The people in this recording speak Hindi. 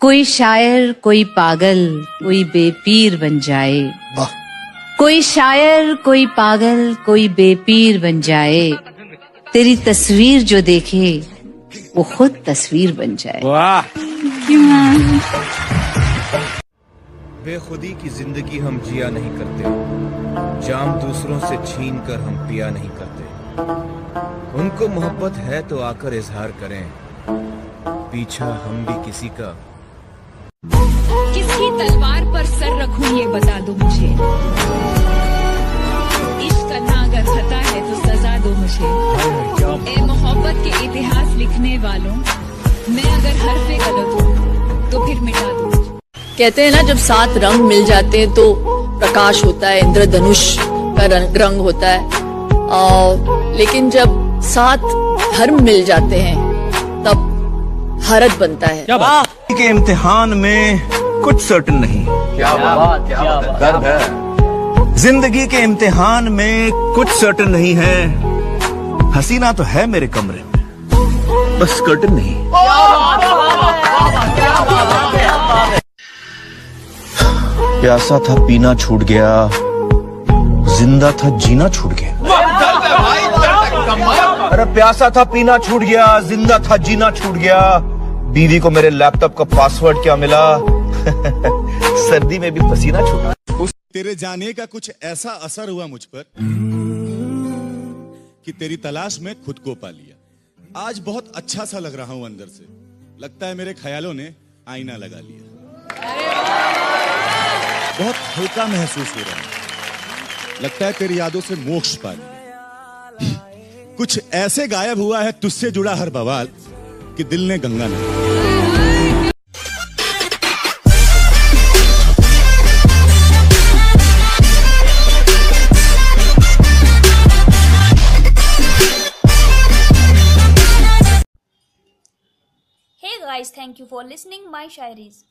कोई शायर कोई पागल कोई बेपीर बन जाए। कोई शायर कोई पागल कोई बेपीर बन जाए। तेरी तस्वीर जो देखे वो खुद तस्वीर बन जाए। बेखुदी की ज़िंदगी हम जिया नहीं करते। जाम दूसरों से छीन कर हम पिया नहीं करते। उनको मोहब्बत है तो आकर इजहार करें। पीछा हम भी किसी का। किसकी तलवार पर सर रखूँ ये बता दो मुझे। इश्क करना अगर खता है तो सजा दो मुझे। ए मोहब्बत के इतिहास लिखने वालों मैं अगर हर पे गलत हूँ तो फिर मिटा दो कहते हैं ना जब सात रंग मिल जाते हैं तो प्रकाश होता है इंद्रधनुष का रंग, रंग होता है। और लेकिन जब सात धर्म मिल जाते हैं भारत बनता है। क्या बात? के इम्तिहान में कुछ सर्टन नहीं। गर्व है। ज़िंदगी के इम्तिहान में कुछ सर्टन नहीं है। हसीना तो है मेरे कमरे में। बस कर्टन नहीं। प्यासा था पीना छूट गया ज़िंदा था जीना छूट गया। अरे प्यासा था, पीना छूट गया, ज़िंदा था, जीना छूट गया। बीवी को मेरे लैपटॉप का पासवर्ड क्या मिला? सर्दी में भी पसीना छूटा। तेरे जाने का कुछ ऐसा असर हुआ मुझ पर कि तेरी तलाश में खुद को पा लिया। आज बहुत अच्छा सा लग रहा हूँ अंदर से। लगता है मेरे ख्यालों ने आईना लगा लिया। बहुत हल्का महसूस हो रहा है। लगता है तेरी यादों से मोक्ष पा लिया। कुछ ऐसे गायब हुआ है तुझसे जुड़ा हर बवाल कि दिल ने गंगा नहीं guys, thank you for listening my shairis.